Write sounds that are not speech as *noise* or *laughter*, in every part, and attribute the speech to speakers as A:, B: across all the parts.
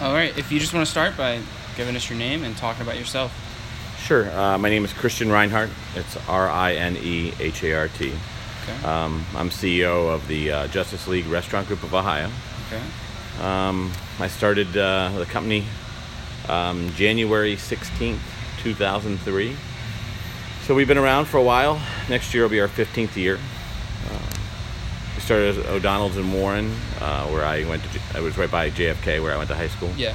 A: All right. If you just want to start by giving us your name and talking about yourself.
B: Sure. Uh, my name is Christian Rinehart. It's R I N E H A R T.
A: Okay.
B: Um, I'm CEO of the uh, Justice League Restaurant Group of Ohio.
A: okay.
B: Um, I started uh, the company um, January 16th, 2003. So we've been around for a while. Next year will be our 15th year. Started at O'Donnell's in Warren, uh, where I went to. I was right by JFK, where I went to high school
A: Yeah.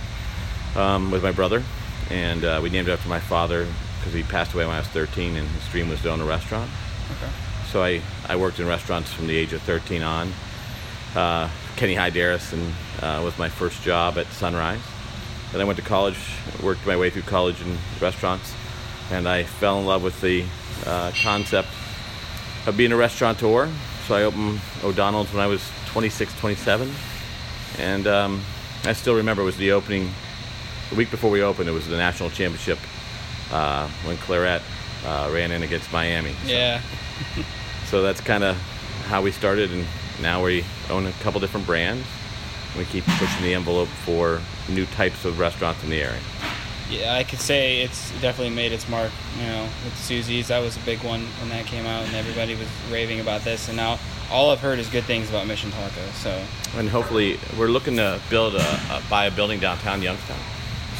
B: um, with my brother, and uh, we named it after my father because he passed away when I was 13, and his dream was to own a restaurant.
A: Okay.
B: So I, I worked in restaurants from the age of 13 on. Uh, Kenny Hyderis and uh, was my first job at Sunrise. Then I went to college, worked my way through college in restaurants, and I fell in love with the uh, concept of being a restaurateur. So I opened O'Donnell's when I was 26, 27, and um, I still remember it was the opening. The week before we opened, it was the national championship uh, when Clarett uh, ran in against Miami. So-
A: Yeah. *laughs*
B: so that's kind of how we started, and now we own a couple different brands. We keep pushing the envelope for new types of restaurants in the area.
A: Yeah, I could say it's definitely made its mark. You know, with Susie's, that was a big one when that came out, and everybody was raving about this. And now all I've heard is good things about Mission Taco. So
B: And hopefully, we're looking to build a, a buy a building downtown Youngstown.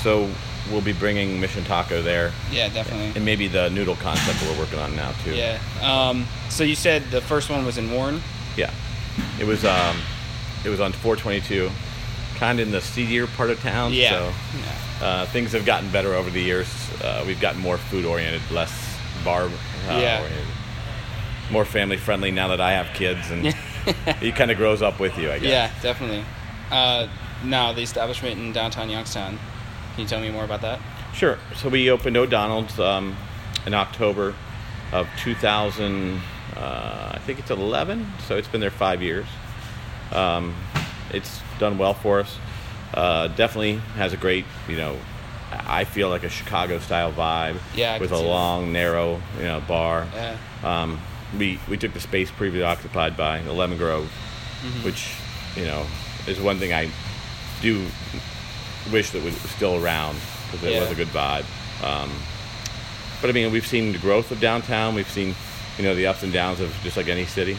B: So we'll be bringing Mission Taco there,
A: yeah, definitely.
B: and maybe the noodle concept we're working on now too.
A: Yeah. Um, so you said the first one was in Warren.
B: Yeah. It was um, it was on 422, kind of in the seedier part of town.
A: Yeah.
B: So
A: Yeah.
B: uh, things have gotten better over the years. Uh, we've gotten more food oriented, less bar uh,
A: Yeah.
B: oriented, more family friendly now that I have kids, and it kind of grows up with you, I guess.
A: Yeah, definitely. Uh, now the establishment in downtown Youngstown. Can you tell me more about that?
B: Sure. So we opened O'Donnell's um, in October of 2000. Uh, I think it's 11. So it's been there five years. Um, it's done well for us. Uh, definitely has a great, you know, I feel like a Chicago style vibe.
A: Yeah, I
B: with a
A: see that.
B: long, narrow, you know, bar.
A: Yeah.
B: Um, we we took the space previously occupied by the Lemon Grove,
A: Mm-hmm.
B: which you know is one thing I do wish that was still around because it was a good vibe. Um, but I mean, we've seen the growth of downtown. We've seen you know the ups and downs of just like any city.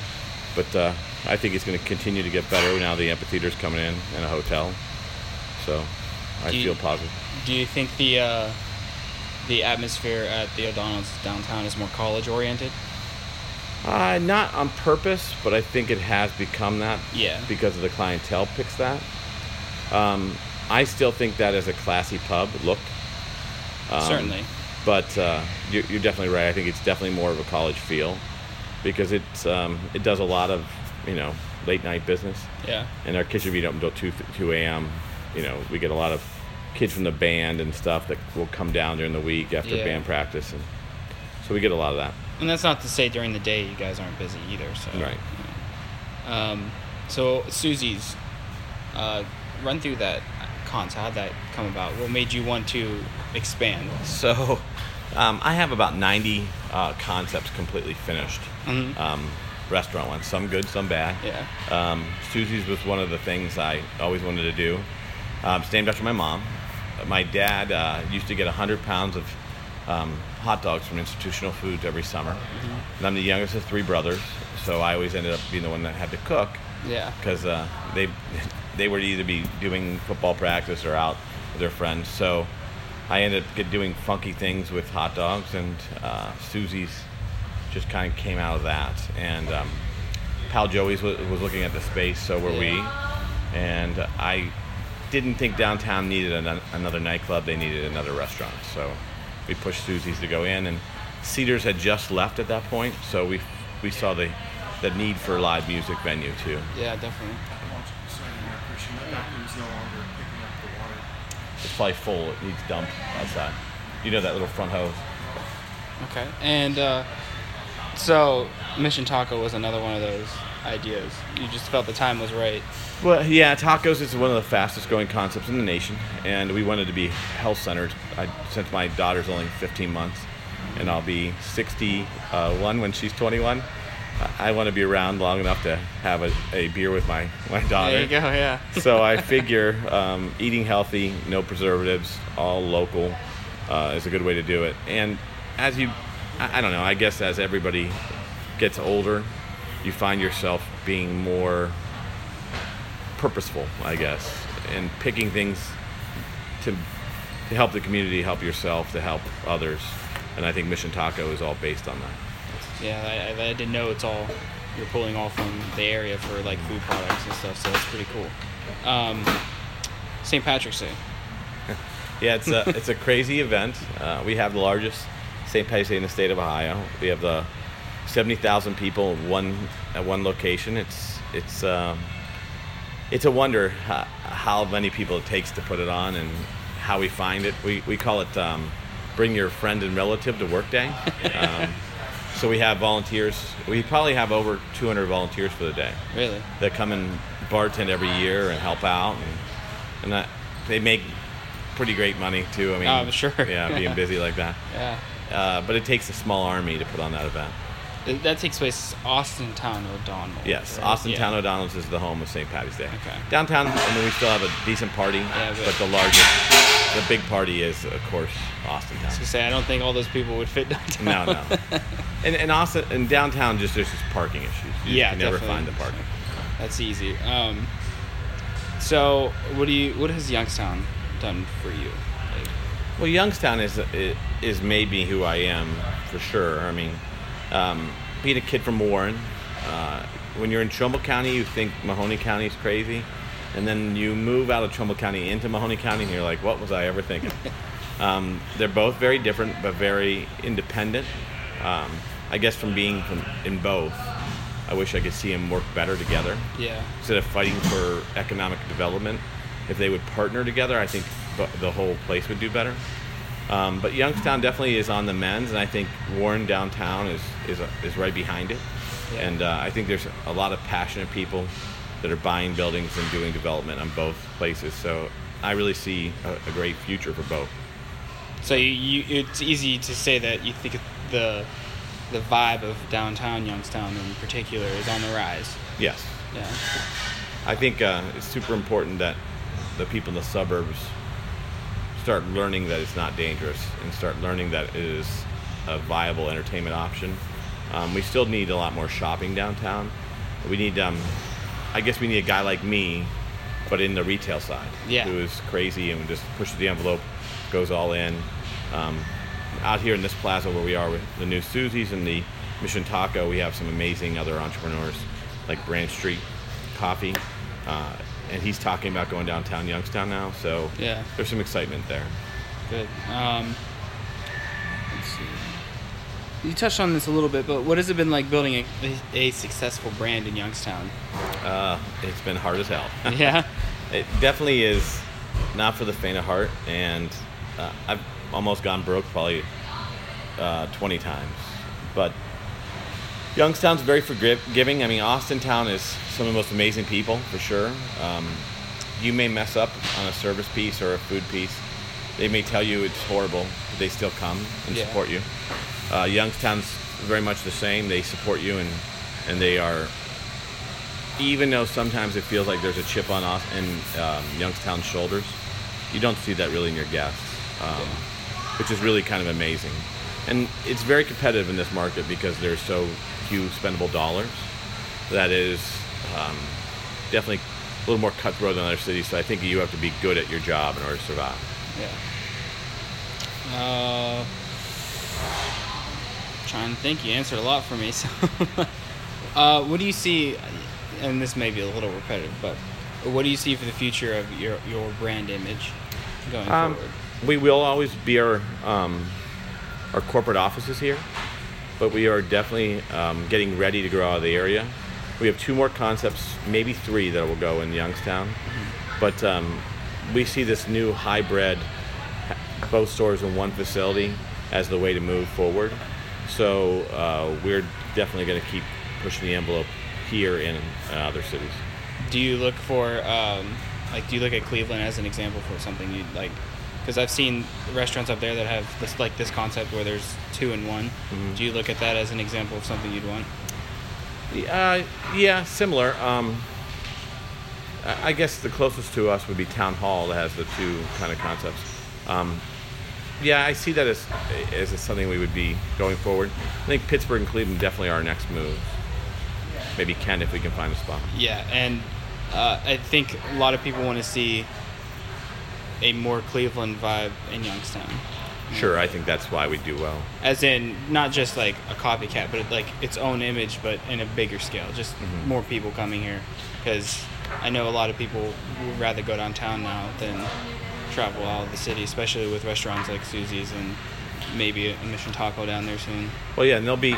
B: But uh, I think it's going to continue to get better now. The amphitheater's coming in and a hotel, so I
A: Do you-
B: feel positive.
A: Do you think the uh, the atmosphere at the O'Donnell's downtown is more college oriented?
B: Uh, not on purpose, but I think it has become that.
A: Yeah.
B: Because of the clientele picks that. Um, I still think that is a classy pub look. Um,
A: Certainly.
B: But uh, you're, you're definitely right. I think it's definitely more of a college feel because it's um, it does a lot of you know late night business.
A: Yeah.
B: And our kitchen beat up until two two a.m. You know, we get a lot of kids from the band and stuff that will come down during the week after
A: Yeah.
B: band practice, and so we get a lot of that.
A: And that's not to say during the day you guys aren't busy either. So.
B: Right.
A: Um, so Susie's, uh, run through that concept. How'd that come about? What made you want to expand?
B: So, um, I have about 90 uh, concepts completely finished.
A: Mhm.
B: Um, restaurant ones, some good, some bad.
A: Yeah.
B: Um, Susie's was one of the things I always wanted to do. Um, it's named after my mom. My dad uh, used to get 100 pounds of um, hot dogs from Institutional Foods every summer. And I'm the youngest of three brothers, so I always ended up being the one that had to cook
A: Yeah.
B: because uh, they *laughs* they would either be doing football practice or out with their friends. So I ended up doing funky things with hot dogs, and uh, Susie's just kind of came out of that. And um, Pal Joey's was, was looking at the space, so were we. And I didn't think downtown needed an, another nightclub; they needed another restaurant. So we pushed Susie's to go in, and Cedars had just left at that point, so we we saw the the need for a live music venue too.
A: Yeah, definitely.
C: Sorry, Mayor Christian, that vacuum's no longer picking up the water.
B: It's probably full. It needs dumped outside. You know that little front hose.
A: Okay. And uh, so Mission Taco was another one of those ideas. You just felt the time was right.
B: Well, yeah, tacos is one of the fastest growing concepts in the nation, and we wanted to be health centered. I, since my daughter's only 15 months, and I'll be 61 when she's 21. I want to be around long enough to have a, a beer with my my daughter.
A: There you go. Yeah. *laughs*
B: so I figure um, eating healthy, no preservatives, all local, uh, is a good way to do it. And as you, I, I don't know, I guess as everybody gets older, you find yourself being more purposeful, I guess, and picking things to to help the community, help yourself, to help others. And I think Mission Taco is all based on that.
A: Yeah, I, I, didn't know it's all you're pulling all from the area for like food products and stuff. So that's pretty cool. Um, St. Patrick's Day. *laughs*
B: Yeah, it's a it's a crazy event. Uh, we have the largest St. Patrick's Day in the state of Ohio. We have the seventy thousand people at one at one location. It's it's um, it's a wonder how, how many people it takes to put it on and how we find it. We we call it um, bring your friend and relative to work day. *laughs* Um, so we have volunteers. We probably have over 200 volunteers for the day
A: Really?
B: that come and bartend every year and help out, and, and that they make pretty great money too. I mean,
A: Oh, I'm sure.
B: Yeah, being busy like that. *laughs*
A: Yeah.
B: Uh, but it takes a small army to put on that event.
A: That takes place Austintown O'Donnell.
B: Yes,
A: right?
B: Austin
A: Yeah.
B: Town O'Donnell's is the home of St. Patty's Day.
A: Okay.
B: Downtown, I mean, we still have a decent party,
A: Yeah, but-
B: but the largest, the big party is, of course, Austin
A: I was
B: Town.
A: gonna say I don't think all those people would fit downtown.
B: No, no. *laughs* And, and Austin, and downtown, just there's just parking issues. You
A: Yeah,
B: never find the parking.
A: That's easy. Um, so what do you? What has Youngstown done for you?
B: Well, Youngstown is is made me who I am for sure. I mean, um, being a kid from Warren, uh, when you're in Trumbull County, you think Mahoning County is crazy, and then you move out of Trumbull County into Mahoning County, and you're like, what was I ever thinking? *laughs* um, they're both very different, but very independent. Um, I guess from being from in both, I wish I could see them work better together
A: yeah.
B: instead of fighting for economic development, if they would partner together, I think the, whole place would do better. Um, but Youngstown definitely is on the men's, and I think Warren downtown is is, is right behind it.
A: Yeah.
B: And uh, I think there's a lot of passionate people that are buying buildings and doing development on both places. So I really see a, a great future for both.
A: So you, you, it's easy to say that you think the the vibe of downtown Youngstown in particular is on the rise.
B: Yes,
A: Yeah.
B: I think uh, it's super important that the people in the suburbs start learning that it's not dangerous and start learning that it is a viable entertainment option. Um, we still need a lot more shopping downtown. We need, um, I guess, we need a guy like me, but in the retail side,
A: Yeah.
B: who is crazy and just pushes the envelope, goes all in. Um, out here in this plaza where we are with the new Susie's and the Mission Taco, we have some amazing other entrepreneurs like Branch Street Coffee, uh, and he's talking about going downtown Youngstown now. So
A: Yeah.
B: there's some excitement there.
A: Good. Um, let's see. You touched on this a little bit, but what has it been like building a, a, successful brand in Youngstown?
B: Uh, it's been hard as hell. *laughs* *laughs*
A: Yeah.
B: it definitely is not for the faint of heart, and uh, I've almost gone broke probably uh, 20 times. But Youngstown's very forgiving. I mean, Austintown is some of the most amazing people for sure. Um, you may mess up on a service piece or a food piece. They may tell you it's horrible, but they still come and
A: Yeah.
B: support you. Uh, Youngstown's very much the same. They support you and and they are even though sometimes it feels like there's a chip on Aus- in um, Youngstown's shoulders, you don't see that really in your guests, um, which is really kind of amazing. And it's very competitive in this market because there's so few spendable dollars. That is um, definitely a little more cutthroat than other cities. So I think you have to be good at your job in order to survive.
A: Yeah. Uh, trying to think. You answered a lot for me. *laughs* So, uh, what do you see? And this may be a little repetitive, but what do you see for the future of your your brand image going
B: Um,
A: forward?
B: we will always be our um, our corporate offices here, but we are definitely um, getting ready to grow out of the area. We have two more concepts, maybe three that will go in Youngstown, but um, we see this new hybrid, both stores in one facility, as the way to move forward. So uh, we're definitely going to keep pushing the envelope here in uh, other cities.
A: Do you look for um, like do you look at Cleveland as an example for something you'd like? Because I've seen restaurants up there that have this like this concept where there's two in one.
B: Mhm.
A: Do you look at that as an example of something you'd want?
B: Uh, yeah, similar. Um, I I guess the closest to us would be Town Hall that has the two kind of concepts. Um, yeah, I see that as, as something we would be going forward. I think Pittsburgh and Cleveland definitely are our next move. Maybe Kent if we can find a spot.
A: Yeah, and uh, I think a lot of people want to see a more Cleveland vibe in Youngstown.
B: Sure, I think that's why we do well.
A: As in, not just like a copycat, but like its own image, but in a bigger scale. Just
B: Mhm.
A: more people coming here. Because I know a lot of people would rather go downtown now than travel out of the city, especially with restaurants like Susie's and maybe a Mission Taco down there soon.
B: Well, yeah, and there'll be,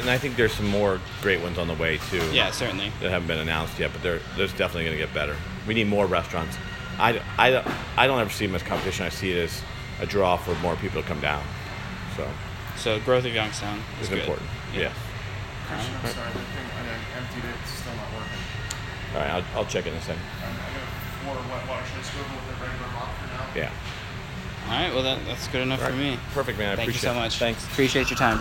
B: and I think there's some more great ones on the way too.
A: Yeah, certainly.
B: that haven't been announced yet, but they're there's definitely going to get better. We need more restaurants. I, I, I don't ever see them as competition. I see it as a draw for more people to come down. So
A: So growth of Youngstown is
B: it's
A: good.
B: important. Yeah.
C: Christian, I'm sorry, the thing, I I emptied it, it's still not working.
B: All right, I'll, I'll check it in a second.
C: Um, I, I got four wet water, should I just go with a regular mop for now?
B: Yeah.
A: All right, well, that, that's good enough
B: All
A: for me.
B: Perfect, man. I
A: Thank you
B: appreciate
A: so
B: it.
A: much.
B: Thanks.
A: Appreciate your time.